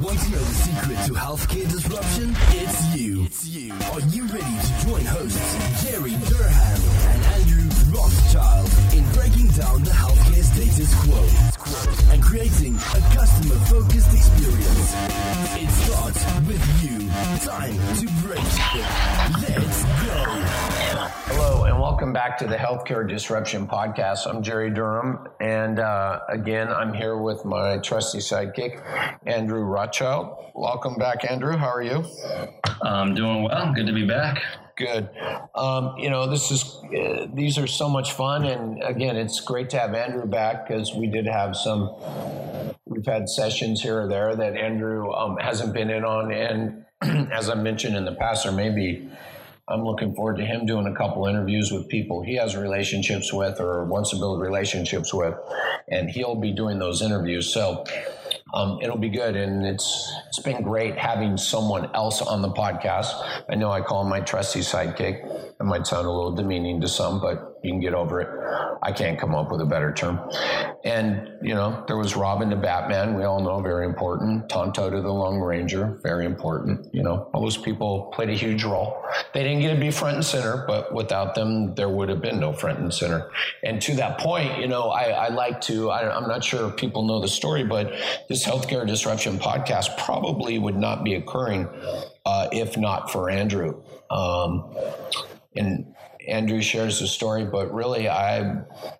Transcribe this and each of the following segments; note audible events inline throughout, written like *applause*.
Want to know the secret to healthcare disruption? It's you. It's you. Are you ready to join hosts Jerry Durham and Andrew Rothschild in breaking down the healthcare status quo and creating a customer-focused experience? It starts with you. Time to break it. Let's go. Welcome back to the Healthcare Disruption Podcast. I'm Jerry Durham, and uh, again, I'm here with my trusty sidekick, Andrew Rothschild. Welcome back, Andrew. How are you? I'm doing well. Good to be back. Good. Um, you know, this is uh, these are so much fun, and again, it's great to have Andrew back because we did have some. We've had sessions here or there that Andrew um, hasn't been in on, and *clears throat* as I mentioned in the past, or maybe I'm looking forward to him doing a couple interviews with people he has relationships with or wants to build relationships with, and he'll be doing those interviews. So um, it'll be good, and it's it's been great having someone else on the podcast. I know I call him my trusty sidekick. It might sound a little demeaning to some, but you can get over it. I can't come up with a better term. And you know, there was Robin the Batman. We all know very important. Tonto to the Lone Ranger, very important. You know, all those people played a huge role. They didn't get to be front and center, but without them, there would have been no front and center. And to that point, you know, I, I like to. I, I'm not sure if people know the story, but this healthcare disruption podcast probably would not be occurring uh, if not for Andrew. Um, and Andrew shares the story, but really, I,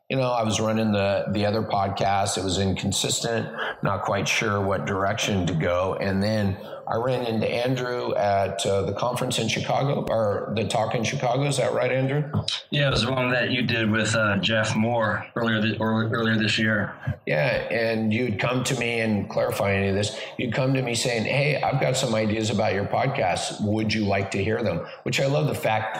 you know, I was running the the other podcast. It was inconsistent, not quite sure what direction to go, and then I ran into Andrew at uh, the conference in Chicago, or the talk in Chicago. Is that right, Andrew? Yeah, it was one that you did with uh, Jeff Moore earlier th- or earlier this year. Yeah, and you'd come to me and clarify any of this. You'd come to me saying, "Hey, I've got some ideas about your podcast. Would you like to hear them?" Which I love the fact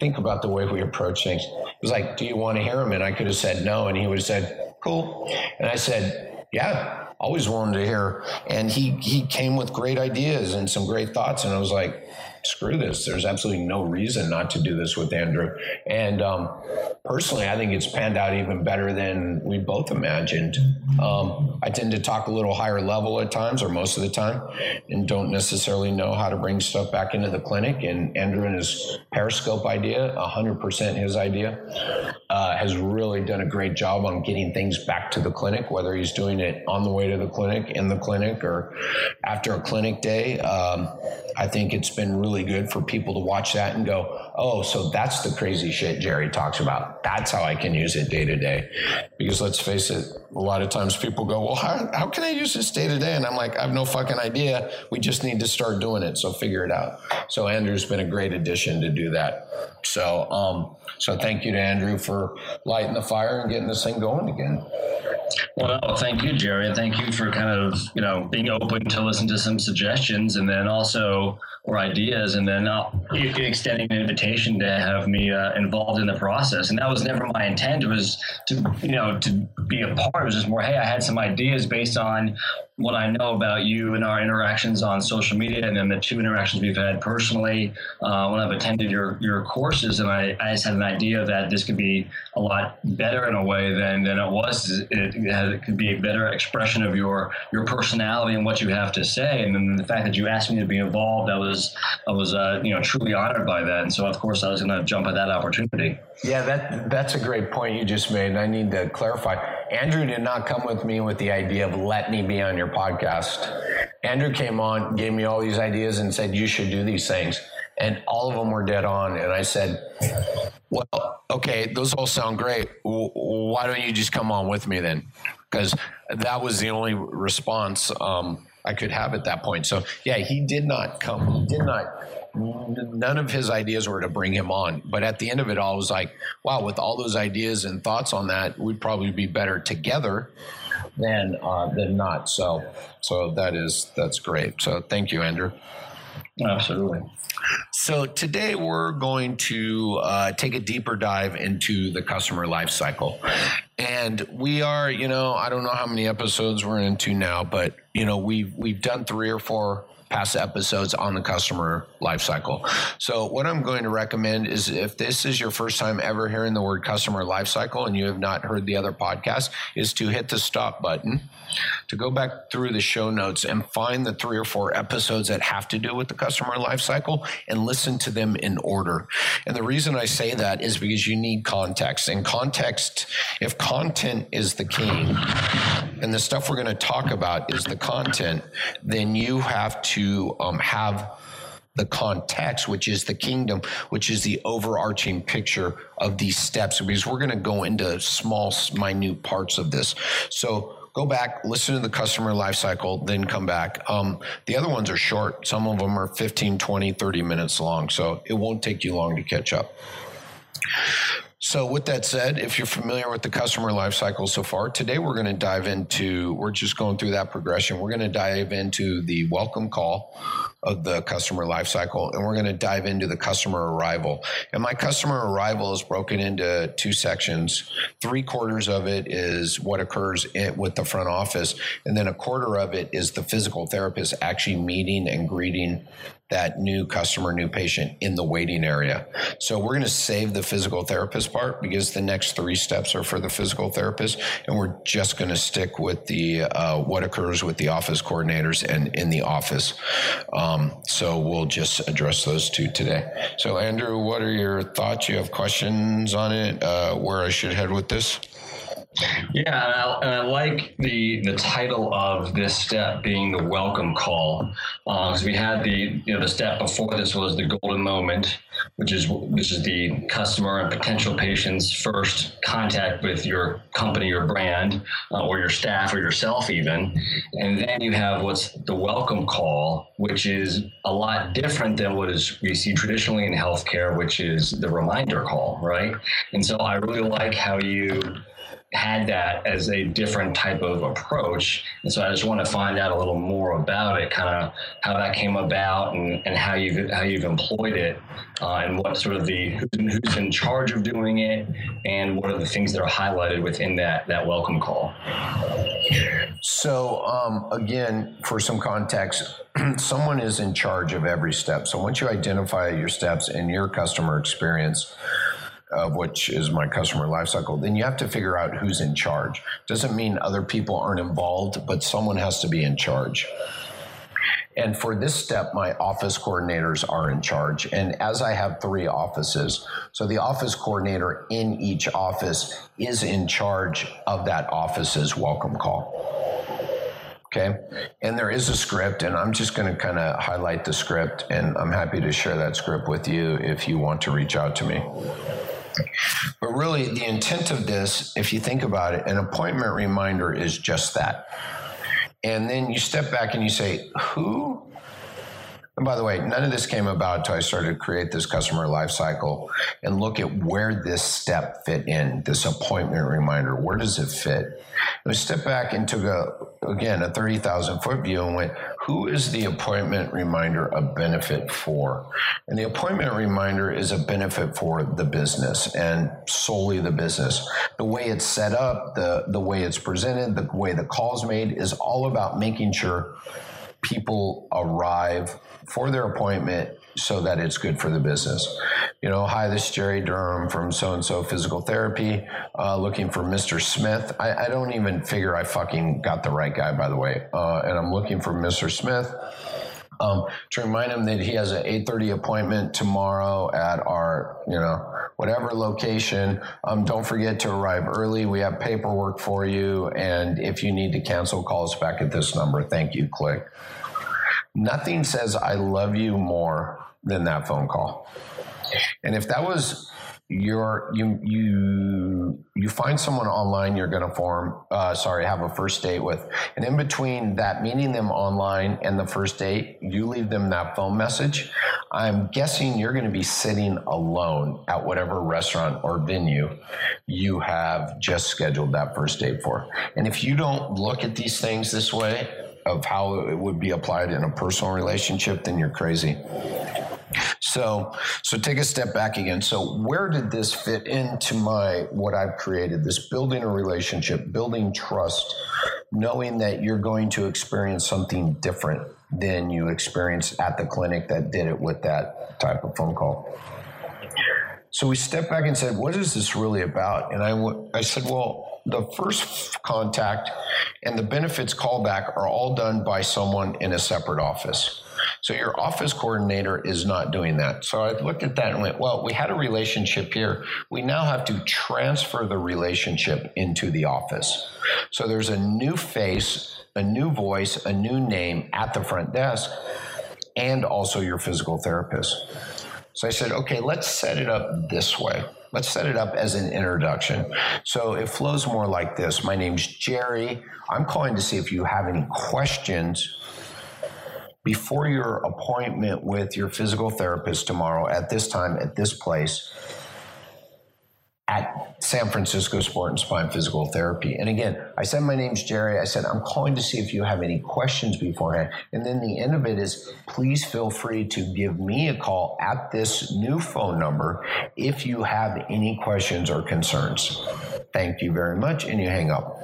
think about the way we approach things. It was like, do you want to hear him? And I could have said no, and he would have said, cool. And I said, yeah, always wanted to hear. And he he came with great ideas and some great thoughts, and I was like, screw this. There's absolutely no reason not to do this with Andrew. And um, personally, I think it's panned out even better than we both imagined. Um, I tend to talk a little higher level at times, or most of the time, and don't necessarily know how to bring stuff back into the clinic. And Andrew and his Periscope idea, 100% his idea, uh, has really done a great job on getting things back to the clinic, whether he's doing it on the way to the clinic, in the clinic, or after a clinic day. Um, I think it's been really good for people to watch that and go, oh, so that's the crazy shit Jerry talks about. That's how I can use it day to day. Because let's face it, a lot of times people go, well, how, how can I use this day to day? And I'm like, I have no fucking idea. We just need to start doing it. So figure it out. So Andrew's been a great addition to do that. So, um, so thank you to Andrew for lighting the fire and getting this thing going again. Well, thank you, Jerry, thank you for kind of you know being open to listen to some suggestions, and then also or ideas, and then uh, extending an invitation to have me uh, involved in the process. And that was never my intent. It was to you know to be a part. It was just more, hey, I had some ideas based on what I know about you and our interactions on social media, and then the two interactions we've had personally uh, when I've attended your your courses, and I, I, just had an idea that this could be a lot better in a way than, than it was. It, it, could be a better expression of your your personality and what you have to say, and then the fact that you asked me to be involved, I was I was uh, you know truly honored by that, and so of course I was going to jump at that opportunity. Yeah, that that's a great point you just made, and I need to clarify. Andrew did not come with me with the idea of let me be on your podcast. Andrew came on, gave me all these ideas, and said you should do these things, and all of them were dead on. And I said, well, okay, those all sound great. Why don't you just come on with me then? Because that was the only response um, I could have at that point. So yeah, he did not come. He did not none of his ideas were to bring him on. But at the end of it all, I was like, wow, with all those ideas and thoughts on that, we'd probably be better together than uh, than not. So so that is that's great. So thank you, Andrew. Absolutely. So today we're going to uh, take a deeper dive into the customer life cycle. And we are, you know, I don't know how many episodes we're into now, but you know, we've we've done three or four past episodes on the customer lifecycle. So, what I'm going to recommend is if this is your first time ever hearing the word customer lifecycle and you have not heard the other podcast, is to hit the stop button, to go back through the show notes and find the three or four episodes that have to do with the customer lifecycle and listen to them in order. And the reason I say that is because you need context. And context, if content is the king, and the stuff we're going to talk about is the content, then you have to um, have the context, which is the kingdom, which is the overarching picture of these steps, because we're going to go into small, minute parts of this. So go back, listen to the customer lifecycle, then come back. Um, the other ones are short. Some of them are 15, 20, 30 minutes long. So it won't take you long to catch up. So, with that said, if you're familiar with the customer lifecycle so far, today we're going to dive into, we're just going through that progression. We're going to dive into the welcome call of the customer lifecycle, and we're going to dive into the customer arrival. And my customer arrival is broken into two sections. Three quarters of it is what occurs in, with the front office, and then a quarter of it is the physical therapist actually meeting and greeting that new customer, new patient in the waiting area. So we're going to save the physical therapist part because the next three steps are for the physical therapist, and we're just going to stick with the uh, what occurs with the office coordinators and in the office. Um, so we'll just address those two today. So Andrew, what are your thoughts? You have questions on it? Uh, where I should head with this? Yeah, and I, and I, like the the title of this step being the welcome call, because uh, we had the you know the step before this was the golden moment, which is which is the customer and potential patient's first contact with your company or brand, uh, or your staff or yourself even, and then you have what's the welcome call, which is a lot different than what is we see traditionally in healthcare, which is the reminder call, right? And so I really like how you had that as a different type of approach. And so I just want to find out a little more about it, kind of how that came about and, and how you've, how you've employed it uh, and what sort of the, who's in charge of doing it and what are the things that are highlighted within that, that welcome call. So um, again, for some context, *clears throat* someone is in charge of every step. So once you identify your steps and your customer experience, of which is my customer lifecycle, then you have to figure out who's in charge. Doesn't mean other people aren't involved, but someone has to be in charge. And for this step, my office coordinators are in charge. And as I have three offices, so the office coordinator in each office is in charge of that office's welcome call. Okay. And there is a script, and I'm just going to kind of highlight the script, and I'm happy to share that script with you if you want to reach out to me. But really, the intent of this, if you think about it, an appointment reminder is just that. And then you step back and you say, who and by the way, none of this came about until I started to create this customer life cycle and look at where this step fit in, this appointment reminder. Where does it fit? And I stepped back and took a, again, a 30,000 foot view and went, who is the appointment reminder a benefit for? And the appointment reminder is a benefit for the business and solely the business. The way it's set up, the, the way it's presented, the way the call's made is all about making sure people arrive for their appointment so that it's good for the business. You know, hi, this is Jerry Durham from so and so physical therapy, uh, looking for Mr. Smith. I, I, don't even figure I fucking got the right guy, by the way. Uh, and I'm looking for Mr. Smith. Um, to remind him that he has an 8.30 appointment tomorrow at our you know whatever location um, don't forget to arrive early we have paperwork for you and if you need to cancel call us back at this number thank you click Nothing says I love you more than that phone call. And if that was your you you you find someone online you're going to form uh, sorry have a first date with and in between that meeting them online and the first date you leave them that phone message i'm guessing you're going to be sitting alone at whatever restaurant or venue you have just scheduled that first date for and if you don't look at these things this way of how it would be applied in a personal relationship, then you're crazy. So, so take a step back again. So, where did this fit into my what I've created? This building a relationship, building trust knowing that you're going to experience something different than you experienced at the clinic that did it with that type of phone call. So we stepped back and said, What is this really about? And I, w- I said, Well, the first contact and the benefits callback are all done by someone in a separate office. So your office coordinator is not doing that. So I looked at that and went, well, we had a relationship here. We now have to transfer the relationship into the office. So there's a new face, a new voice, a new name at the front desk, and also your physical therapist. So I said, okay, let's set it up this way. Let's set it up as an introduction. So it flows more like this My name's Jerry. I'm calling to see if you have any questions before your appointment with your physical therapist tomorrow at this time, at this place at San Francisco Sport and Spine Physical Therapy. And again, I said, My name's Jerry. I said, I'm calling to see if you have any questions beforehand. And then the end of it is, please feel free to give me a call at this new phone number if you have any questions or concerns. Thank you very much. And you hang up.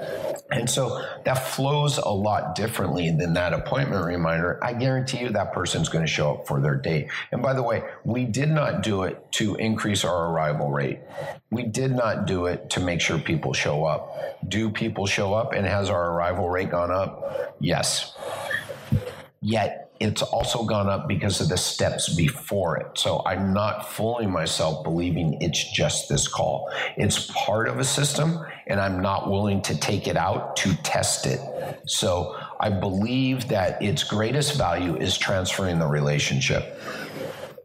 And so that flows a lot differently than that appointment reminder. I guarantee you that person's going to show up for their date. And by the way, we did not do it to increase our arrival rate. We did not do it to make sure people show up. Do people show up and has our arrival rate gone up? Yes. Yet it's also gone up because of the steps before it. So I'm not fooling myself believing it's just this call. It's part of a system, and I'm not willing to take it out to test it. So I believe that its greatest value is transferring the relationship.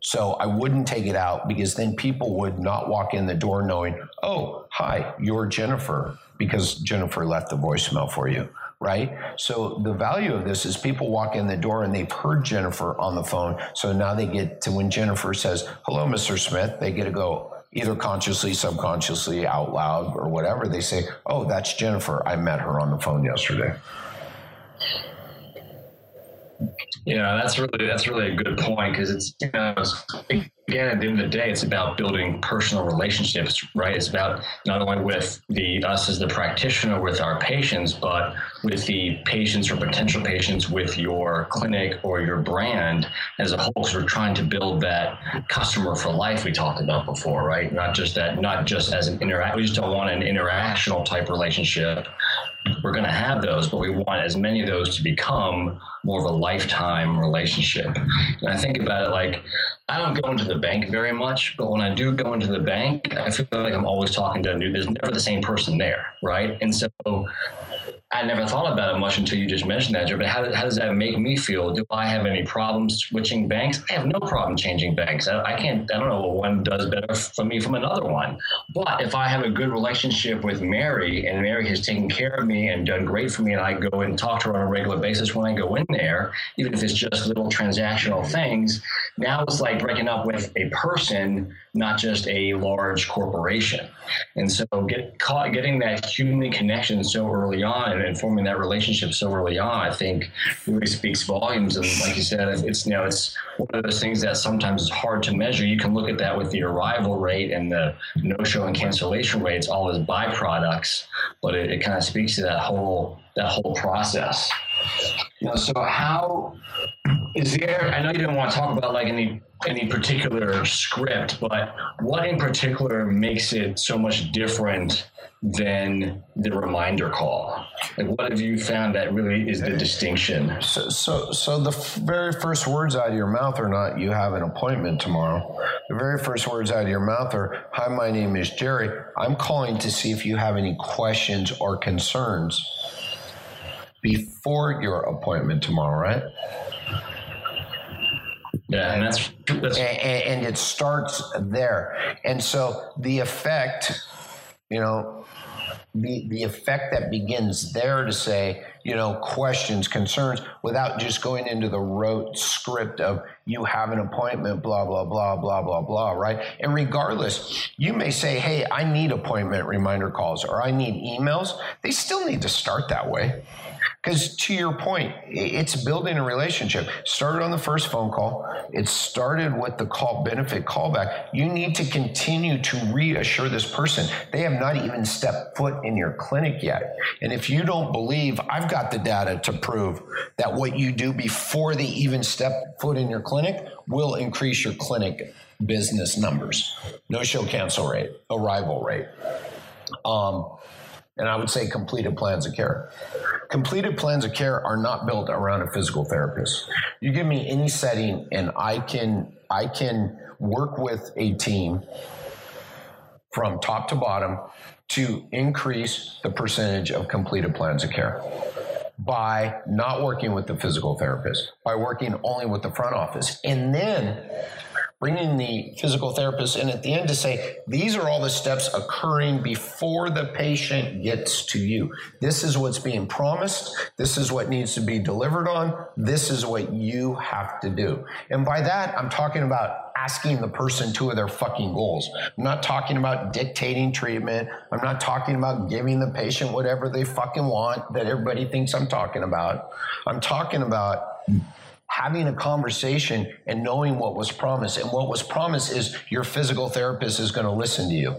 So I wouldn't take it out because then people would not walk in the door knowing, oh, hi, you're Jennifer, because Jennifer left the voicemail for you right? So the value of this is people walk in the door and they've heard Jennifer on the phone. So now they get to when Jennifer says, hello, Mr. Smith, they get to go either consciously, subconsciously, out loud, or whatever. They say, oh, that's Jennifer. I met her on the phone yesterday. Yeah, that's really that's really a good point because it's you know again at the end of the day it's about building personal relationships, right? It's about not only with the us as the practitioner with our patients, but with the patients or potential patients with your clinic or your brand as a whole. Because we're trying to build that customer for life we talked about before, right? Not just that, not just as an interact. We just don't want an interactional type relationship we're going to have those, but we want as many of those to become more of a lifetime relationship. And I think about it like I don't go into the bank very much, but when I do go into the bank, I feel like I'm always talking to a new, there's never the same person there, right? And so I never thought about it much until you just mentioned that. But how, how does that make me feel? Do I have any problems switching banks? I have no problem changing banks. I, I can't. I don't know what one does better for me from another one. But if I have a good relationship with Mary, and Mary has taken care of me and done great for me, and I go and talk to her on a regular basis when I go in there, even if it's just little transactional things. Now it's like breaking up with a person not just a large corporation. And so get caught, getting that human connection so early on and forming that relationship so early on, I think really speaks volumes. And like you said, it's you know it's one of those things that sometimes is hard to measure. You can look at that with the arrival rate and the no-show and cancellation rates, all as byproducts, but it, it kind of speaks to that whole that whole process. You know, so how is there? I know you didn't want to talk about like any any particular script, but what in particular makes it so much different than the reminder call? Like, what have you found that really is the distinction? So, so, so the f- very first words out of your mouth are not "you have an appointment tomorrow." The very first words out of your mouth are "Hi, my name is Jerry. I'm calling to see if you have any questions or concerns." Before your appointment tomorrow, right? Yeah, and that's, that's and, and it starts there. And so the effect, you know, the, the effect that begins there to say, you know, questions, concerns, without just going into the rote script of you have an appointment, blah, blah, blah, blah, blah, blah, right? And regardless, you may say, hey, I need appointment reminder calls or I need emails. They still need to start that way Because to your point, it's building a relationship. Started on the first phone call. It started with the call benefit callback. You need to continue to reassure this person. They have not even stepped foot in your clinic yet. And if you don't believe, I've got the data to prove that what you do before they even step foot in your clinic will increase your clinic business numbers, no show cancel rate, arrival rate. Um, and I would say completed plans of care. Completed plans of care are not built around a physical therapist. You give me any setting and I can I can work with a team from top to bottom to increase the percentage of completed plans of care by not working with the physical therapist, by working only with the front office. And then bringing the physical therapist in at the end to say, these are all the steps occurring before the patient gets to you. This is what's being promised. This is what needs to be delivered on. This is what you have to do. And by that, I'm talking about asking the person two of their fucking goals. I'm not talking about dictating treatment. I'm not talking about giving the patient whatever they fucking want that everybody thinks I'm talking about. I'm talking about having a conversation and knowing what was promised. And what was promised is your physical therapist is going to listen to you.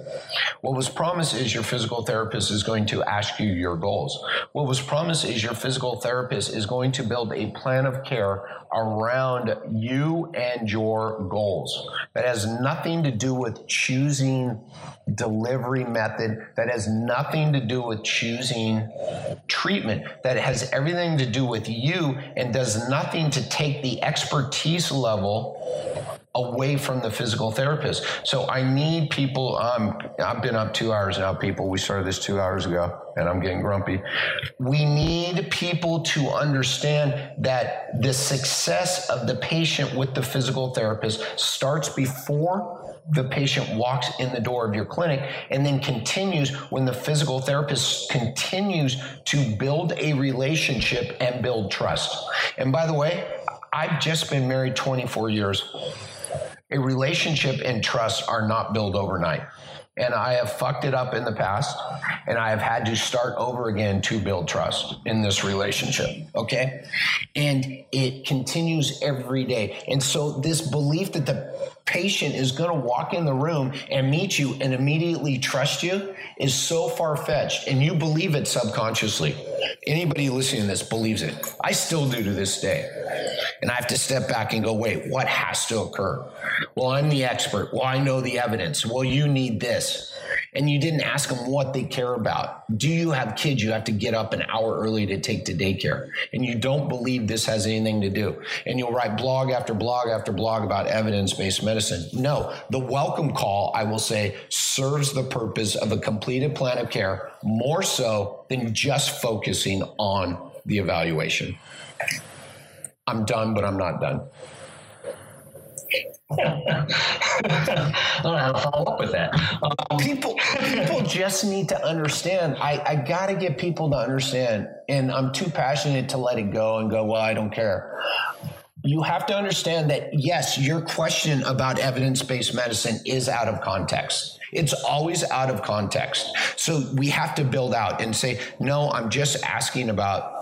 What was promised is your physical therapist is going to ask you your goals. What was promised is your physical therapist is going to build a plan of care around you and your goals. That has nothing to do with choosing delivery method, that has nothing to do with choosing treatment, that has everything to do with you and does nothing to take the expertise level away from the physical therapist. So I need people. Um, I've been up two hours now, people. We started this two hours ago, and I'm getting grumpy. We need people to understand that the success of the patient with the physical therapist starts before the patient walks in the door of your clinic and then continues when the physical therapist continues to build a relationship and build trust. And by the way, I've just been married 24 years. A relationship and trust are not built overnight. And I have fucked it up in the past, and I have had to start over again to build trust in this relationship. Okay. And it continues every day. And so, this belief that the patient is going to walk in the room and meet you and immediately trust you is so far fetched, and you believe it subconsciously. Anybody listening to this believes it. I still do to this day. And I have to step back and go, wait, what has to occur? Well, I'm the expert. Well, I know the evidence. Well, you need this and you didn't ask them what they care about. Do you have kids you have to get up an hour early to take to daycare? And you don't believe this has anything to do. And you'll write blog after blog after blog about evidence based medicine. No, the welcome call, I will say, serves the purpose of a completed plan of care more so than just focusing on the evaluation. I'm done, but I'm not done. I don't know how to follow up with that. Um, people, people just need to understand. I, I got to get people to understand, and I'm too passionate to let it go and go. Well, I don't care. You have to understand that yes, your question about evidence-based medicine is out of context. It's always out of context. So we have to build out and say, no, I'm just asking about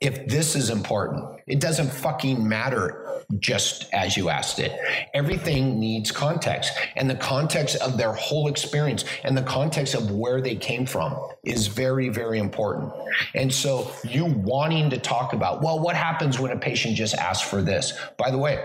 if this is important. It doesn't fucking matter just as you asked it. Everything needs context, and the context of their whole experience and the context of where they came from is very, very important. And so, you wanting to talk about, well, what happens when a patient just asks for this? By the way,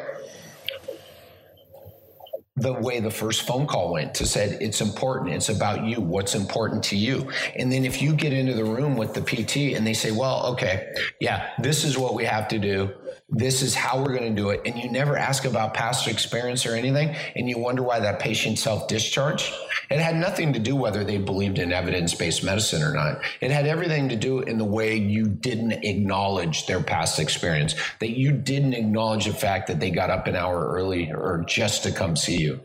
the way the first phone call went to said it's important. It's about you. What's important to you? And then if you get into the room with the pt and they say well okay. Yeah this is what we have to do this is how we're going to do it. And you never ask about past experience or anything. And you wonder why that patient self discharged. It had nothing to do whether they believed in evidence based medicine or not. It had everything to do in the way you didn't acknowledge their past experience, that you didn't acknowledge the fact that they got up an hour early or just to come see you.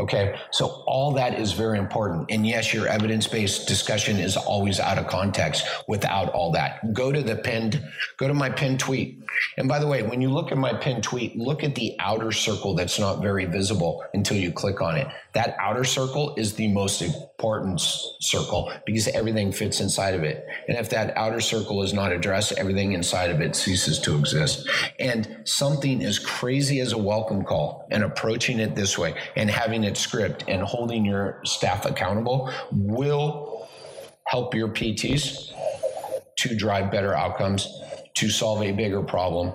Okay, so all that is very important. And yes, your evidence based discussion is always out of context without all that. Go to the pinned, go to my pinned tweet. And by the way, when you look at my pinned tweet, look at the outer circle that's not very visible until you click on it. That outer circle is the most important circle because everything fits inside of it. And if that outer circle is not addressed, everything inside of it ceases to exist. And something as crazy as a welcome call and approaching it this way and having script and holding your staff accountable will help your PTs to drive better outcomes, to solve a bigger problem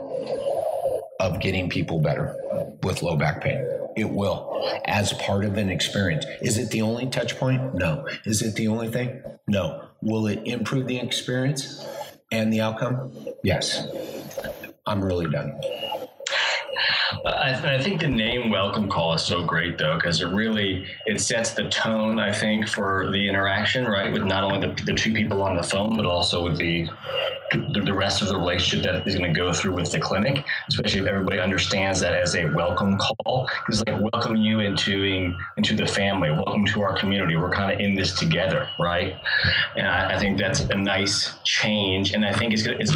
of getting people better with low back pain. It will, as part of an experience. Is it the only touch point? No. Is it the only thing? No. Will it improve the experience and the outcome? Yes. I'm really done. I, I, think the name welcome call is so great though because it really it sets the tone I think for the interaction right with not only the, the two people on the phone but also with the the rest of the relationship that is going to go through with the clinic, especially if everybody understands that as a welcome call. It's like welcome you into into the family, welcome to our community. We're kind of in this together, right? And I, I think that's a nice change, and I think it's it's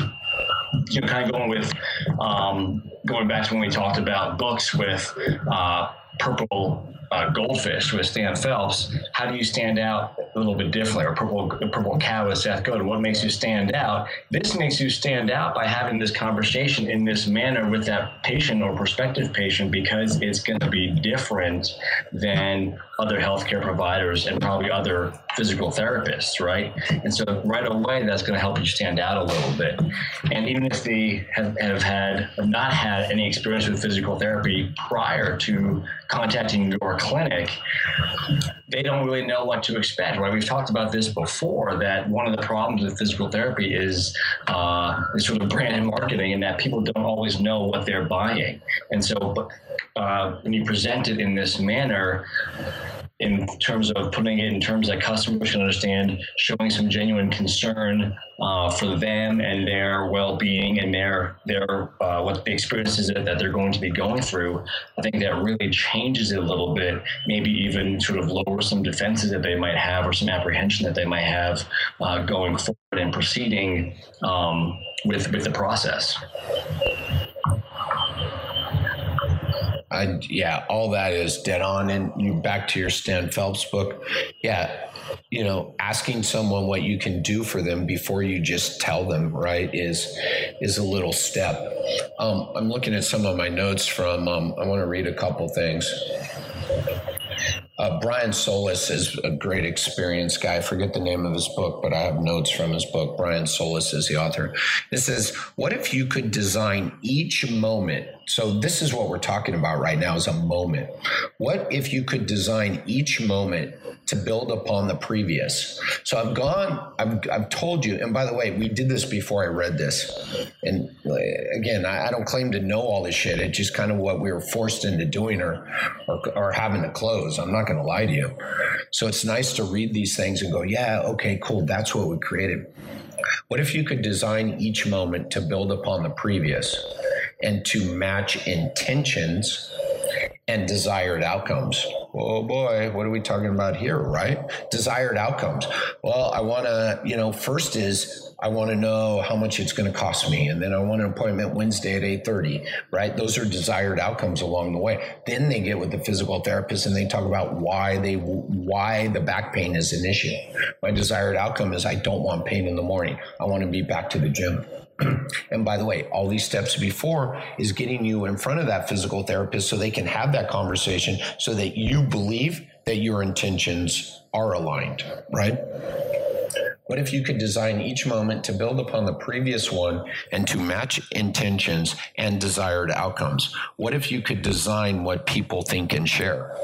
you know kind of going with um, going back to when we talked about books with uh, purple uh, goldfish with Stan Phelps, how do you stand out a little bit differently? Or purple, purple cow with Seth Godin, what makes you stand out? This makes you stand out by having this conversation in this manner with that patient or prospective patient because it's going to be different than other healthcare providers and probably other physical therapists, right? And so right away, that's going to help you stand out a little bit. And even if they have, have had have not had any experience with physical therapy prior to contacting your clinic, they don't really know what to expect, right? We've talked about this before that one of the problems with physical therapy is, uh, is sort of brand and marketing, and that people don't always know what they're buying. And so, uh, when you present it in this manner, in terms of putting it in terms that customers can understand, showing some genuine concern uh, for them and their well-being and their their uh, what the experiences that, that they're going to be going through. I think that really changes it a little bit. Maybe even sort of lower some defenses that they might have or some apprehension that they might have uh, going forward and proceeding um, with with the process. I, yeah, all that is dead on. And you back to your Stan Phelps book. Yeah, you know, asking someone what you can do for them before you just tell them, right, is is a little step. Um, I'm looking at some of my notes from. Um, I want to read a couple things. Uh, Brian Solis is a great experience guy. I forget the name of his book, but I have notes from his book. Brian Solis is the author. It says, What if you could design each moment? So, this is what we're talking about right now is a moment. What if you could design each moment to build upon the previous? So, I've gone, I've, I've told you, and by the way, we did this before I read this. And uh, again, I, I don't claim to know all this shit. It's just kind of what we were forced into doing or, or, or having to close. I'm not going to lie to you. So it's nice to read these things and go, yeah, okay, cool. That's what we created. What if you could design each moment to build upon the previous and to match intentions and desired outcomes? Oh boy, what are we talking about here, right? Desired outcomes. Well, I want to, you know, first is I want to know how much it's going to cost me, and then I want an appointment Wednesday at eight thirty. Right? Those are desired outcomes along the way. Then they get with the physical therapist and they talk about why they why the back pain is an issue. My desired outcome is I don't want pain in the morning. I want to be back to the gym. *clears throat* and by the way, all these steps before is getting you in front of that physical therapist so they can have that conversation so that you believe that your intentions are aligned, right? What if you could design each moment to build upon the previous one and to match intentions and desired outcomes? What if you could design what people think and share?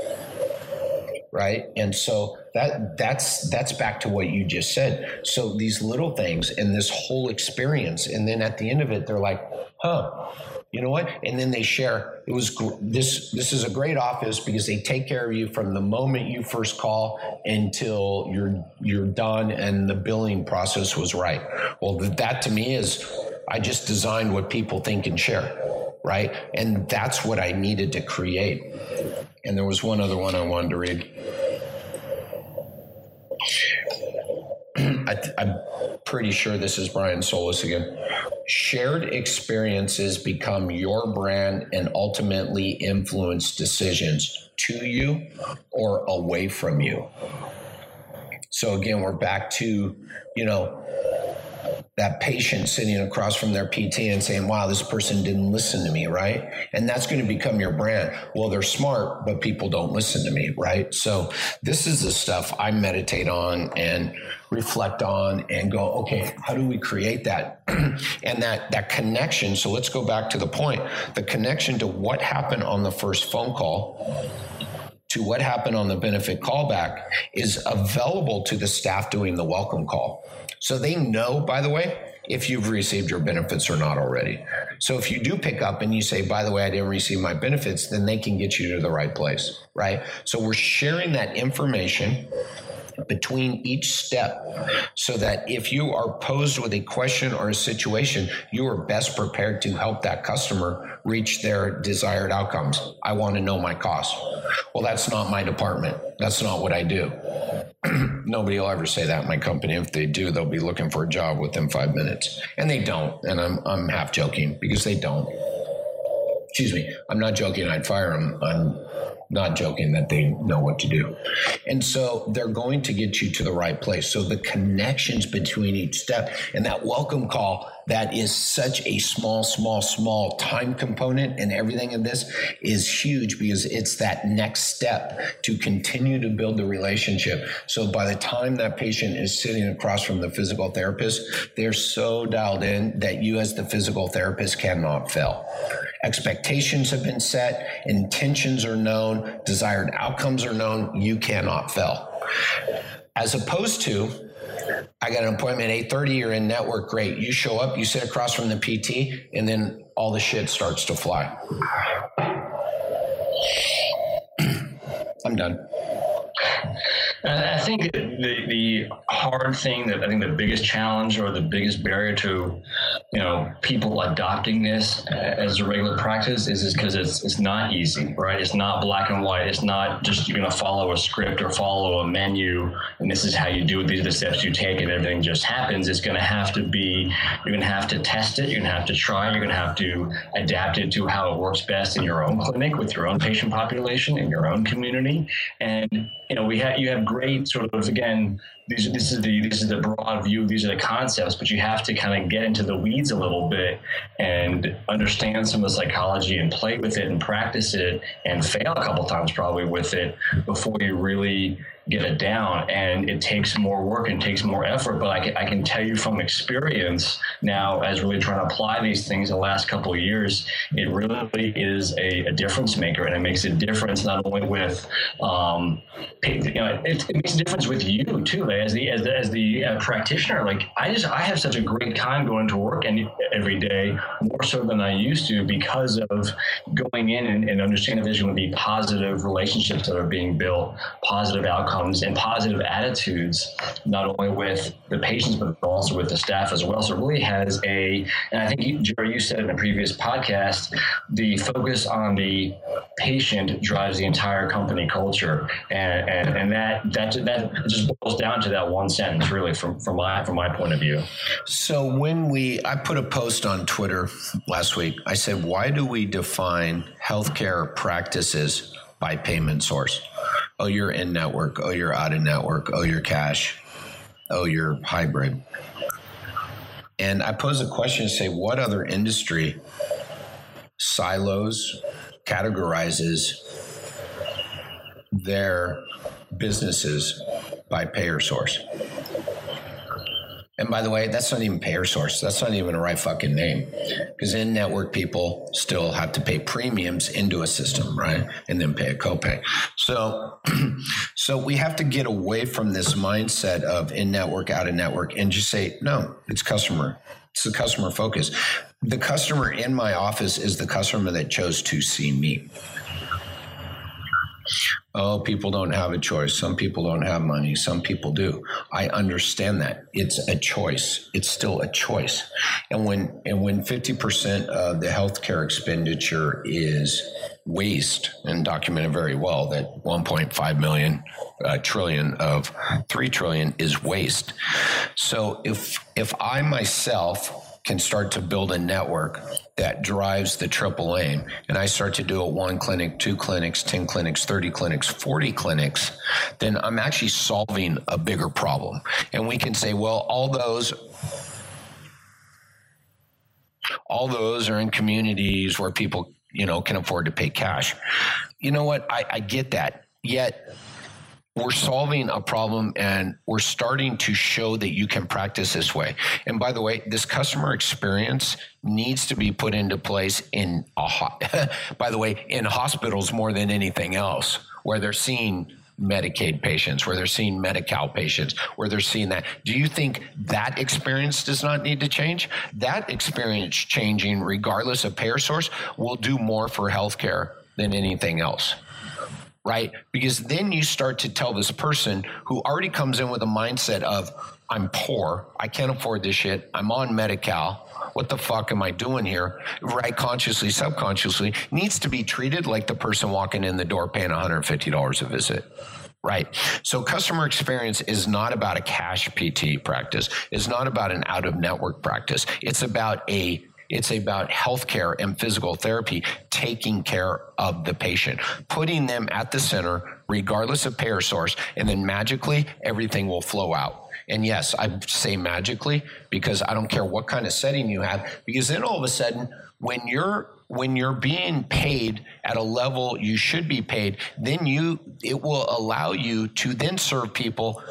Right? And so that that's that's back to what you just said. So these little things and this whole experience and then at the end of it they're like, "Huh, you know what? And then they share. It was this. This is a great office because they take care of you from the moment you first call until you're you're done, and the billing process was right. Well, that to me is, I just designed what people think and share right? And that's what I needed to create. And there was one other one I wanted to read. I, am pretty sure this is Brian Solis again. Shared experiences become your brand and ultimately influence decisions to you or away from you. So again, we're back to, you know, that patient sitting across from their PT and saying, wow, this person didn't listen to me, right? And that's going to become your brand. Well, they're smart, but people don't listen to me, right? So this is the stuff I meditate on and reflect on and go, okay, how do we create that? *clears throat* and that that connection. So let's go back to the point. The connection to what happened on the first phone call to what happened on the benefit callback is available to the staff doing the welcome call. So they know, by the way, if you've received your benefits or not already. So if you do pick up and you say, by the way, I didn't receive my benefits, then they can get you to the right place, right? So we're sharing that information between each step so that if you are posed with a question or a situation, you are best prepared to help that customer reach their desired outcomes. I want to know my cost. Well, that's not my department. That's not what I do. *clears throat* Nobody will ever say that in my company. If they do, they'll be looking for a job within five minutes. And they don't. And I'm, I'm half joking because they don't. Excuse me. I'm not joking. I'd fire them. I'm not joking that they know what to do. And so they're going to get you to the right place. So the connections between each step and that welcome call that is such a small, small, small time component and everything in this is huge because it's that next step to continue to build the relationship. So by the time that patient is sitting across from the physical therapist, they're so dialed in that you as the physical therapist cannot fail. Expectations have been set, intentions are known, desired outcomes are known, you cannot fail. As opposed to I got an appointment at 8:30, you're in network, great. You show up, you sit across from the PT, and then all the shit starts to fly. *clears throat* I'm done. I think the the hard thing that I think the biggest challenge or the biggest barrier to you know people adopting this uh, as a regular practice is because it's it's not easy, right? It's not black and white. It's not just you're going to follow a script or follow a menu and this is how you do it. These are the steps you take and everything just happens. It's going to have to be you're going to have to test it. You're going to have to try. You're going to have to adapt it to how it works best in your own clinic with your own patient population in your own community. And you know we have you have great sort of again these, this is the this is the broad view these are the concepts but you have to kind of get into the weeds a little bit and understand some of the psychology and play with it and practice it and fail a couple times probably with it before you really get it down and it takes more work and takes more effort. But I can, I can tell you from experience now as really trying to apply these things the last couple of years it really is a, a difference maker and it makes a difference not only with um, you know it, it, makes a difference with you too as the as the, as the uh, practitioner. Like I just I have such a great time going to work and every day more so than I used to because of going in and, and understanding there's going to be positive relationships that are being built positive outcomes outcomes and positive attitudes, not only with the patients, but also with the staff as well. So it really has a, and I think, you, Jerry, you said in a previous podcast, the focus on the patient drives the entire company culture. And, and, and that, that, that just boils down to that one sentence, really, from, from, my, from my point of view. So when we, I put a post on Twitter last week, I said, why do we define healthcare practices by payment source? oh, you're in network, oh, you're out of network, oh, you're cash, oh, you're hybrid. And I pose a question say, what other industry silos, categorizes their businesses by payer source? And by the way, that's not even payer source. That's not even a right fucking name. Because in network people still have to pay premiums into a system, right? And then pay a copay. So *clears throat* so we have to get away from this mindset of in network, out of network, and just say, no, it's customer. It's the customer focus. The customer in my office is the customer that chose to see me. Oh, people don't have a choice. Some people don't have money. Some people do. I understand that. It's a choice. It's still a choice. And when and when 50% of the healthcare expenditure is waste and documented very well that 1.5 million uh, trillion of 3 trillion is waste. So if if I myself can start to build a network that drives the triple aim. And I start to do it one clinic, two clinics, 10 clinics, 30 clinics, 40 clinics, then I'm actually solving a bigger problem. And we can say, well, all those all those are in communities where people, you know, can afford to pay cash. You know what? I, I get that. Yet we're solving a problem and we're starting to show that you can practice this way. And by the way, this customer experience needs to be put into place in a ho- *laughs* by the way, in hospitals more than anything else where they're seeing Medicaid patients, where they're seeing Medi-Cal patients, where they're seeing that. Do you think that experience does not need to change? That experience changing, regardless of payer source, will do more for healthcare than anything else right? Because then you start to tell this person who already comes in with a mindset of, I'm poor, I can't afford this shit, I'm on Medi Cal. What the fuck am I doing here? Right, consciously, subconsciously, needs to be treated like the person walking in the door paying $150 a visit right? So customer experience is not about a cash PT practice. It's not about an out of network practice. It's about a it's about healthcare and physical therapy taking care of the patient, putting them at the center, regardless of payer source, and then magically everything will flow out. And yes, I say magically because I don't care what kind of setting you have, because then all of a sudden, when you're when you're being paid at a level you should be paid, then you it will allow you to then serve people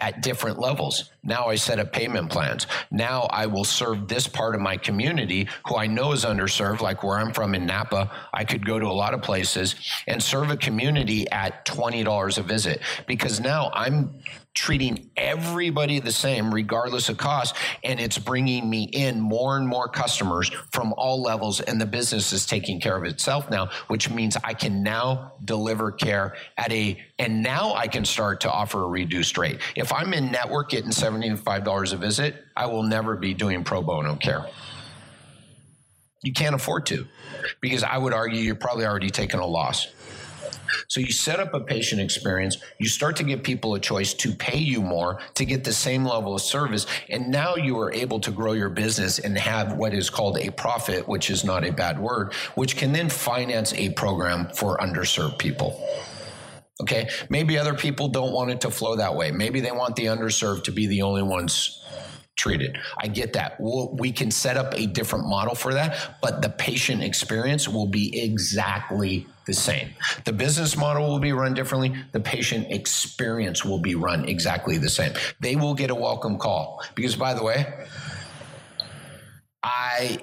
at different levels. Now I set up payment plans. Now I will serve this part of my community who I know is underserved, like where I'm from in Napa. I could go to a lot of places and serve a community at $20 a visit because now I'm treating everybody the same, regardless of cost. And it's bringing me in more and more customers from all levels. And the business is taking care of itself now, which means I can now deliver care at a, and now I can start to offer a reduced rate. If I'm in network getting $75 a visit, I will never be doing pro bono care. You can't afford to because I would argue you're probably already taking a loss. So you set up a patient experience, you start to give people a choice to pay you more to get the same level of service. And now you are able to grow your business and have what is called a profit, which is not a bad word, which can then finance a program for underserved people. Okay. Maybe other people don't want it to flow that way. Maybe they want the underserved to be the only ones treated. I get that. We'll, we can set up a different model for that, but the patient experience will be exactly the same. The business model will be run differently. The patient experience will be run exactly the same. They will get a welcome call because, by the way, I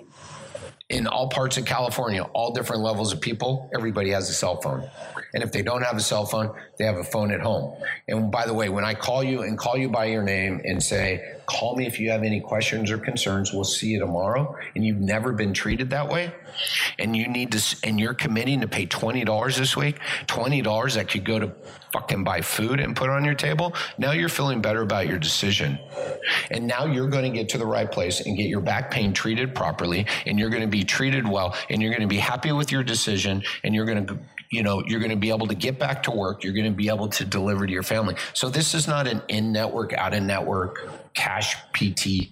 in all parts of California, all different levels of people, everybody has a cell phone. And if they don't have a cell phone, they have a phone at home. And by the way, when I call you and call you by your name and say, call me if you have any questions or concerns, we'll see you tomorrow, and you've never been treated that way, and you need to, and you're committing to pay $20 this week, $20 that could go to fucking buy food and put on your table, now you're feeling better about your decision. And now you're going to get to the right place and get your back pain treated properly, and you're going to be treated well, and you're going to be happy with your decision, and you're going to you know you're going to be able to get back to work you're going to be able to deliver to your family so this is not an in network out of network cash pt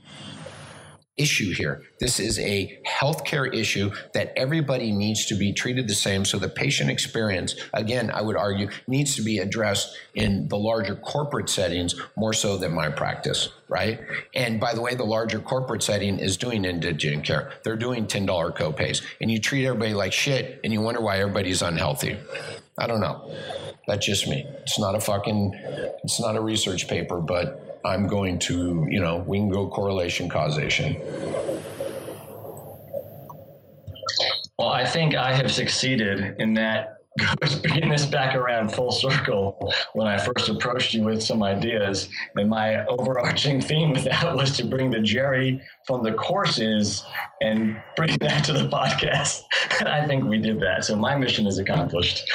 issue here. This is a healthcare issue that everybody needs to be treated the same. So the patient experience, again, I would argue, needs to be addressed in the larger corporate settings more so than my practice, right? And by the way, the larger corporate setting is doing indigent care. They're doing $10 copays. And you treat everybody like shit and you wonder why everybody's unhealthy. I don't know. That's just me. It's not a fucking, it's not a research paper, but I'm going to, you know, we can go correlation causation. Well, I think I have succeeded in that *laughs* bringing this back around full circle when I first approached you with some ideas. And my overarching theme with that *laughs* was to bring the Jerry from the courses and bring that to the podcast. And *laughs* I think we did that. So my mission is accomplished.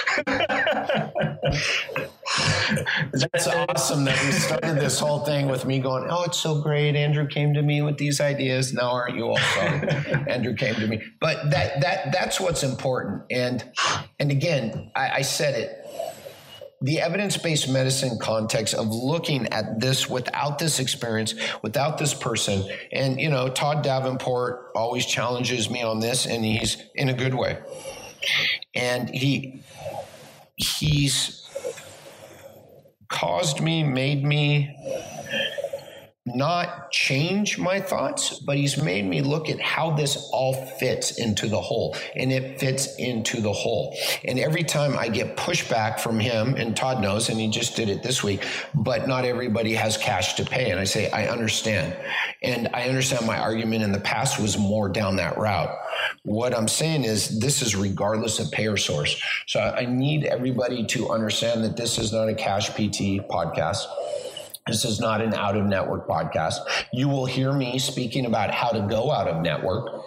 That's awesome that we started this whole thing with me going, Oh, it's so great. Andrew came to me with these ideas. Now aren't you all sorry? *laughs* Andrew came to me. But that that that's what's important. And and again, I, I said it the evidence-based medicine context of looking at this without this experience without this person and you know todd davenport always challenges me on this and he's in a good way and he he's caused me, made me not change my thoughts, but he's made me look at how this all fits into the whole. And it fits into the whole. And every time I get pushback from him, and Todd knows, and he just did it this week, but not everybody has cash to pay. And I say, I understand. And I understand my argument in the past was more down that route. What I'm saying is, this is regardless of payer source. So I need everybody to understand that this is not a cash PT podcast. This is not an out of network podcast. You will hear me speaking about how to go out of network.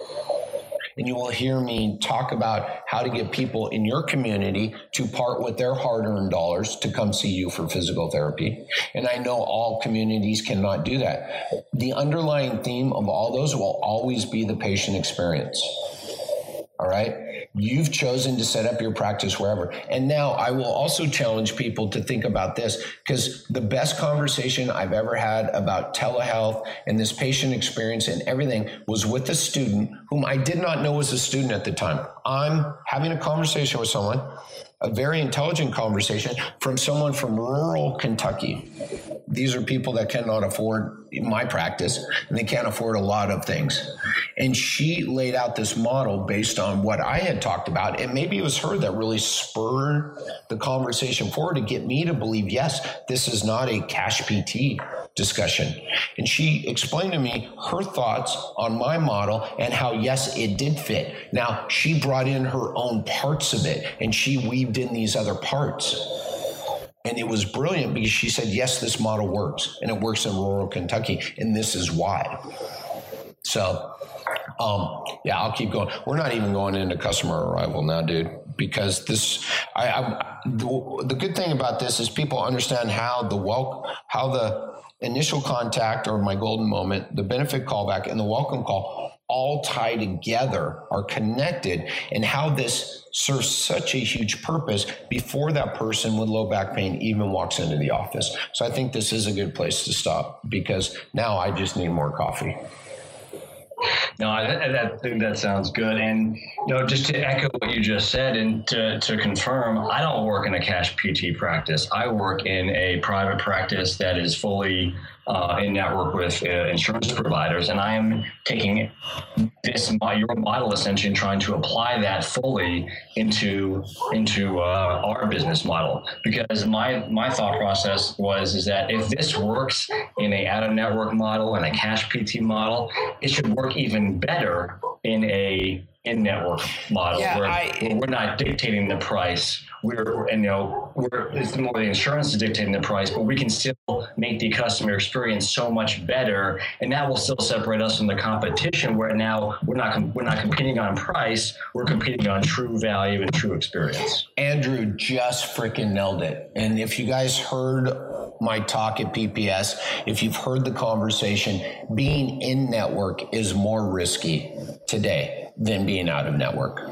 And you will hear me talk about how to get people in your community to part with their hard earned dollars to come see you for physical therapy. And I know all communities cannot do that. The underlying theme of all those will always be the patient experience. All right. You've chosen to set up your practice wherever. And now I will also challenge people to think about this because the best conversation I've ever had about telehealth and this patient experience and everything was with a student whom I did not know was a student at the time. I'm having a conversation with someone a very intelligent conversation from someone from rural Kentucky. These are people that cannot afford my practice and they can't afford a lot of things. And she laid out this model based on what I had talked about. And maybe it was her that really spurred the conversation forward to get me to believe yes, this is not a cash PT discussion. And she explained to me her thoughts on my model and how, yes, it did fit. Now, she brought in her own parts of it and she weaved in these other parts. And it was brilliant because she said, yes, this model works and it works in rural Kentucky. And this is why. So, um, yeah, I'll keep going. We're not even going into customer arrival now, dude, because this. I, I the, the good thing about this is people understand how the well, how the initial contact or my golden moment, the benefit callback, and the welcome call all tie together, are connected, and how this serves such a huge purpose before that person with low back pain even walks into the office. So I think this is a good place to stop because now I just need more coffee. No, I, I, think that sounds good. And you know, just to echo what you just said, and to, to confirm, I don't work in a cash PT practice. I work in a private practice that is fully uh, in network with uh, insurance providers, and I am taking this your model essentially and trying to apply that fully into into uh, our business model. Because my my thought process was is that if this works in a out of network model and a cash PT model, it should work even better in a in network model yeah, where, I, where, we're not dictating the price. We're, and, you know, we're, it's more the insurance is dictating the price, but we can still make the customer experience so much better. And that will still separate us from the competition where now we're not, we're not competing on price. We're competing on true value and true experience. Andrew just freaking nailed it. And if you guys heard my talk at PPS, if you've heard the conversation, being in network is more risky today than being out of network.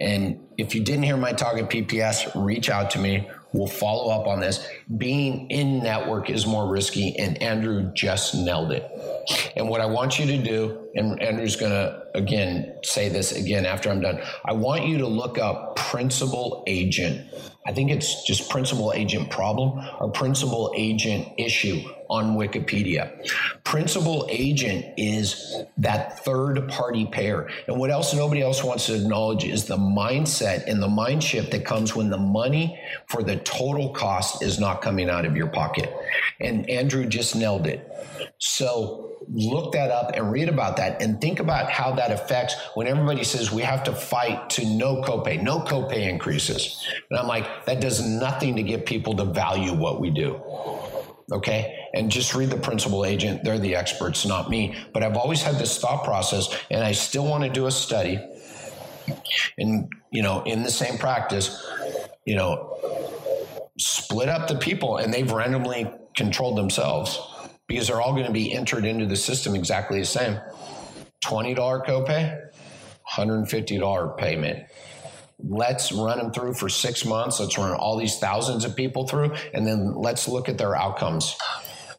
And if you didn't hear my talk at PPS, reach out to me. We'll follow up on this. Being in network is more risky, and Andrew just nailed it. And what I want you to do, and Andrew's going to again say this again after I'm done, I want you to look up principal agent I think it's just principal agent problem or principal agent issue on Wikipedia. Principal agent is that third party payer. And what else nobody else wants to acknowledge is the mindset and the mind shift that comes when the money for the total cost is not coming out of your pocket. And Andrew just nailed it. So look that up and read about that and think about how that affects when everybody says we have to fight to no copay, no copay increases. And I'm like, that does nothing to get people to value what we do. Okay. And just read the principal agent. They're the experts, not me. But I've always had this thought process and I still want to do a study. And, you know, in the same practice, you know, split up the people and they've randomly controlled themselves because they're all going to be entered into the system exactly the same. $20 copay, $150 payment. Let's run them through for six months. Let's run all these thousands of people through, and then let's look at their outcomes.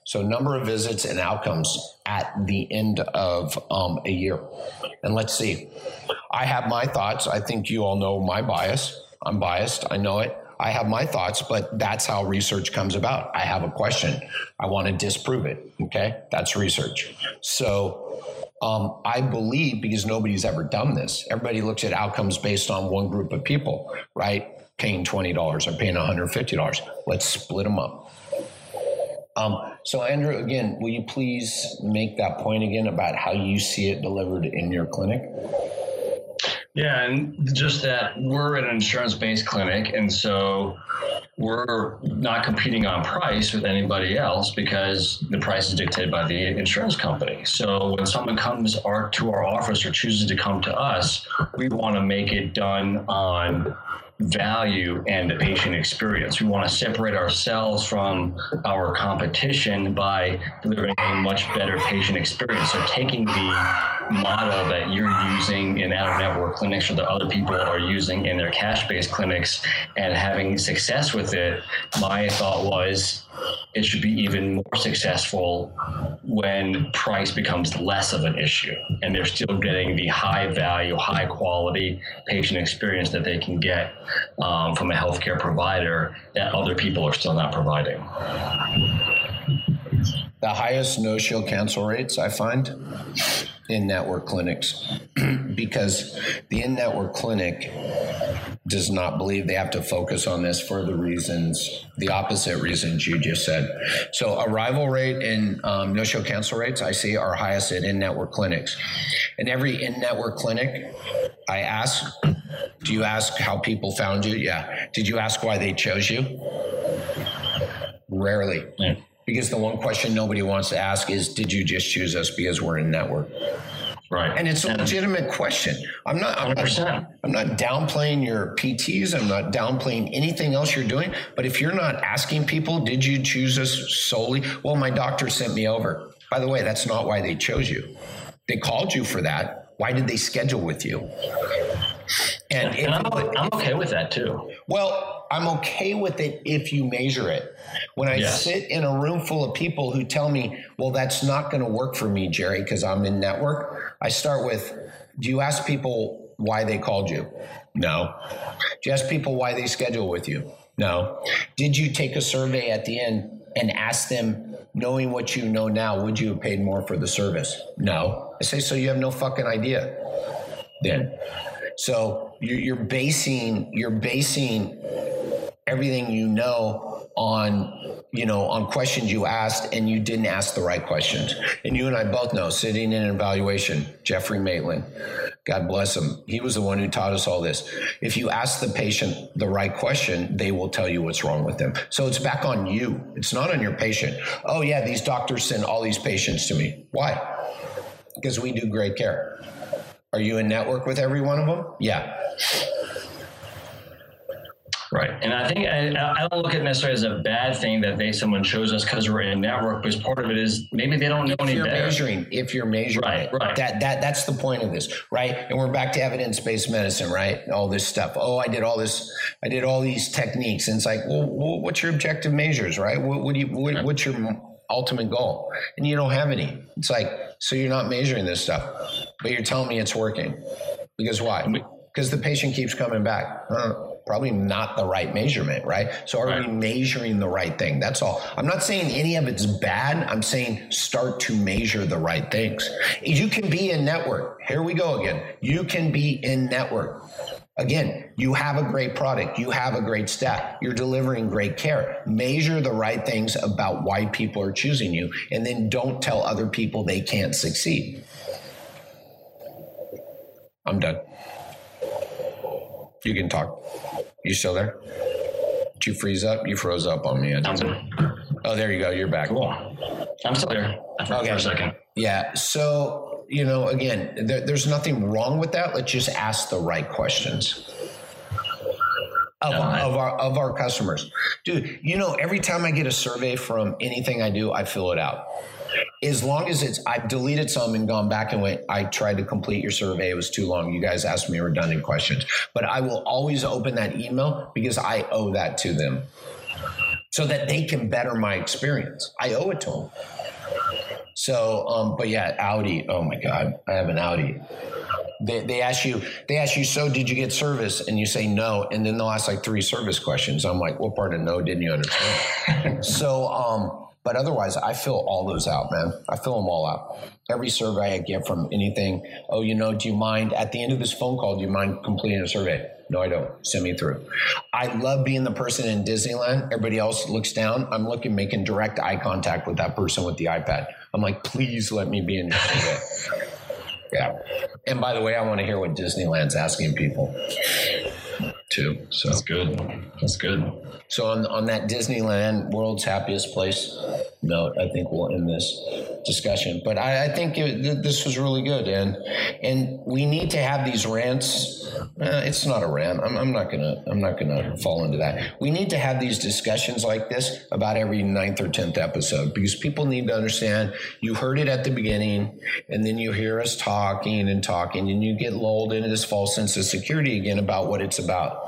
So, number of visits and outcomes at the end of um, a year. And let's see. I have my thoughts. I think you all know my bias. I'm biased. I know it. I have my thoughts, but that's how research comes about. I have a question. I want to disprove it. Okay. That's research. So um, I believe because nobody's ever done this, everybody looks at outcomes based on one group of people, right? Paying $20 or paying $150. Let's split them up. Um, so, Andrew, again, will you please make that point again about how you see it delivered in your clinic? Yeah, and just that we're an insurance based clinic, and so we're not competing on price with anybody else because the price is dictated by the insurance company. So when someone comes our, to our office or chooses to come to us, we want to make it done on value and the patient experience. We want to separate ourselves from our competition by delivering a much better patient experience. So taking the model that you're using in out of network clinics or that other people are using in their cash based clinics and having success with it, my thought was it should be even more successful when price becomes less of an issue and they're still getting the high value, high quality patient experience that they can get um, from a healthcare provider that other people are still not providing. The highest no show cancel rates I find in network clinics *clears throat* because the in network clinic does not believe they have to focus on this for the reasons, the opposite reasons you just said. So, arrival rate and um, no show cancel rates I see are highest in in network clinics. In every in network clinic, I ask, Do you ask how people found you? Yeah. Did you ask why they chose you? Rarely. Yeah. Because the one question nobody wants to ask is, did you just choose us because we're in network? Right. And it's a legitimate question. I'm not, I'm not, I'm not downplaying your PTs. I'm not downplaying anything else you're doing. But if you're not asking people, did you choose us solely? Well, my doctor sent me over. By the way, that's not why they chose you. They called you for that. Why did they schedule with you? And, and I'm, I'm okay with that too. Well, I'm okay with it if you measure it. When I yes. sit in a room full of people who tell me, well, that's not going to work for me, Jerry, because I'm in network, I start with, do you ask people why they called you? No. Do you ask people why they schedule with you? No. Did you take a survey at the end and ask them, knowing what you know now, would you have paid more for the service? No. I say, so you have no fucking idea then. So you're basing, you're basing everything you know on you know on questions you asked and you didn't ask the right questions. And you and i both know sitting in an evaluation jeffrey maitland god bless him. He was the one who taught us all this. If you ask the patient the right question they will tell you what's wrong with them. So it's back on you. It's not on your patient. Oh yeah these doctors send all these patients to me. Why? Because we do great care are you in network with every one of them yeah Right. And I think I, I, don't look at it necessarily as a bad thing that they someone chose us because we're in network, because part of it is maybe they don't know if any you're better. Measuring, if you're measuring, right, right. That that that's the point of this, right? And we're back to evidence based medicine, right? All this stuff. Oh, I did all this. I did all these techniques, and it's like, well, what's your objective measures, right? What, what do you? What, what's your ultimate goal? And you don't have any. It's like, so you're not measuring this stuff, but you're telling me it's working. Because why? Because the patient keeps coming back. Huh? Probably not the right measurement, right? So are right. we measuring the right thing? That's all. I'm not saying any of it's bad. I'm saying start to measure the right things. You can be in network. Here we go again. You can be in network. Again, you have a great product, you have a great staff, you're delivering great care. Measure the right things about why people are choosing you, and then don't tell other people they can't succeed. I'm done. You can talk. You still there? Did you freeze up? You froze up on me. Oh, there you go. You're back. Cool. I'm still there. Okay. For a second. Yeah. So, you know, again, there, there's nothing wrong with that. Let's just ask the right questions. Of, no, I, of, our of our customers, dude. You know, every time I get a survey from anything I do, I fill it out as long as it's I've deleted some and gone back and went, I tried to complete your survey. It was too long. You guys asked me redundant questions. But I will always open that email because I owe that to them. So that they can better my experience. I owe it to them. So, um, but yeah, Audi. Oh my God, I have an Audi. They, they ask you, they ask you, so did you get service? And you say no, and then they'll ask like three service questions. I'm like, what part of no didn't you understand? *laughs* so, um, but otherwise, I fill all those out, man. I fill them all out. Every survey I get from anything. Oh, you know, do you mind at the end of this phone call? Do you mind completing a survey? No, I don't. Send me through. I love being the person in Disneyland. Everybody else looks down. I'm looking, making direct eye contact with that person with the iPad. I'm like, please let me be in your yeah. And by the way, I want to hear what Disneyland's asking people too. So that's good. That's good. So on on that Disneyland World's Happiest Place note, I think we'll end this discussion. But I, I think it, this was really good, and and we need to have these rants. Uh, it's not a rant. I'm, I'm not gonna I'm not gonna fall into that. We need to have these discussions like this about every ninth or tenth episode because people need to understand. You heard it at the beginning, and then you hear us talking and talking, and you get lulled into this false sense of security again about what it's about.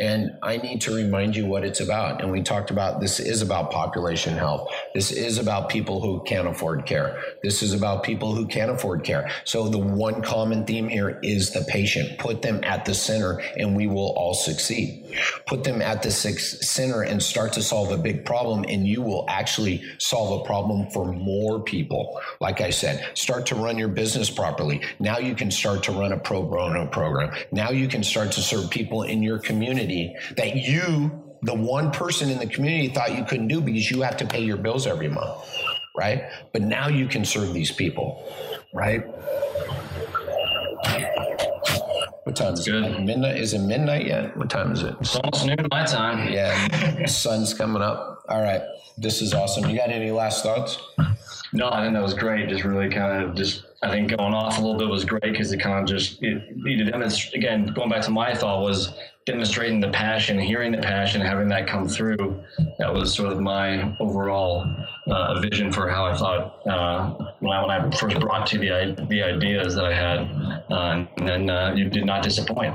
And I need to remind you what it's about. And we talked about this is about population health. This is about people who can't afford care. This is about people who can't afford care. So the one common theme here is the patient. Put them at the center and we will all succeed. Put them at the center and start to solve a big problem and you will actually solve a problem for more people. Like I said, start to run your business properly. Now you can start to run a pro bono program. Now you can start to serve people in your community that you the one person in the community thought you couldn't do because you have to pay your bills every month, right? But now you can serve these people, right? What time is Good. it? Midnight? Is it midnight yet? What time is it? It's almost noon my time. Yeah, sun's coming up. All right, this is awesome. You got any last thoughts? No, I think that was great. Just really kind of just I think going off a little bit was great because it kind of just it, it demonstrate again going back to my thought was demonstrating the passion, hearing the passion, having that come through. That was sort of my overall uh, vision for how I thought uh, when, I, when I first brought to the the ideas that I had, uh, and then uh, you did not disappoint.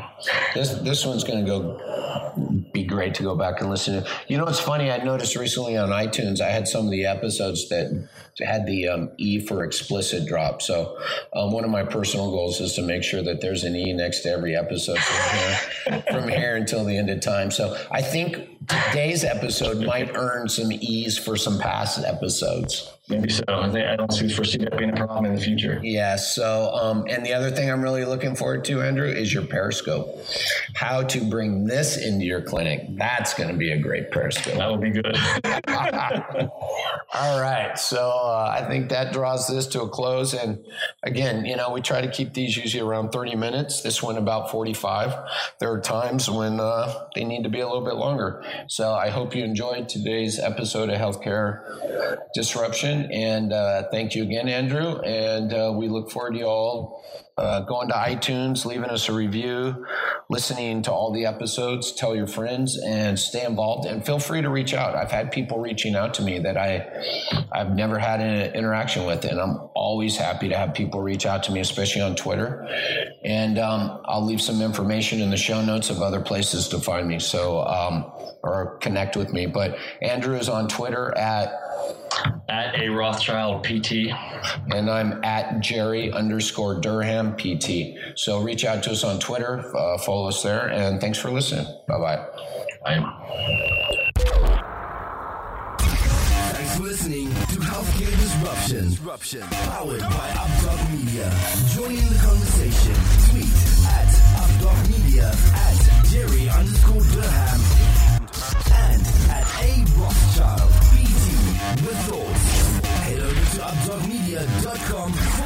This this one's going to go be great to go back and listen to. You know, it's funny. I noticed recently on iTunes, I had some of the episodes that had the um, E for explicit drop. So um, one of my personal goals is to make sure that there's an E next to every episode from here, from here until the end of time. So I think today's episode might earn some ease for some past episodes. Maybe so. I, think, I don't see foresee that being a problem in the future. Yeah. So, um, and the other thing I'm really looking forward to, Andrew, is your Periscope. How to bring this into your clinic. That's going to be a great Periscope. That would be good. *laughs* All right. So uh, I think that draws this to a close. And again, you know, we try to keep these usually around 30 minutes. This one about 45. There are times when uh, they need to be a little bit longer. So I hope you enjoyed today's episode of Healthcare Disruption. And uh, thank you again, Andrew. And uh, we look forward to you all uh, going to iTunes, leaving us a review, listening to all the episodes, tell your friends, and stay involved. And feel free to reach out. I've had people reaching out to me that I I've never had an interaction with, and I'm always happy to have people reach out to me, especially on Twitter. And um, I'll leave some information in the show notes of other places to find me. So um, or connect with me. But Andrew is on Twitter at at a Rothschild PT. And I'm at Jerry underscore Durham PT. So reach out to us on Twitter, uh, follow us there, and thanks for listening. Bye bye. Bye. Thanks for listening to Healthcare Disruption. Disruption. Powered by Updog Media. Join in the conversation. Tweet at Updog Media at Jerry underscore Durham with thoughts. Head over to updogmedia.com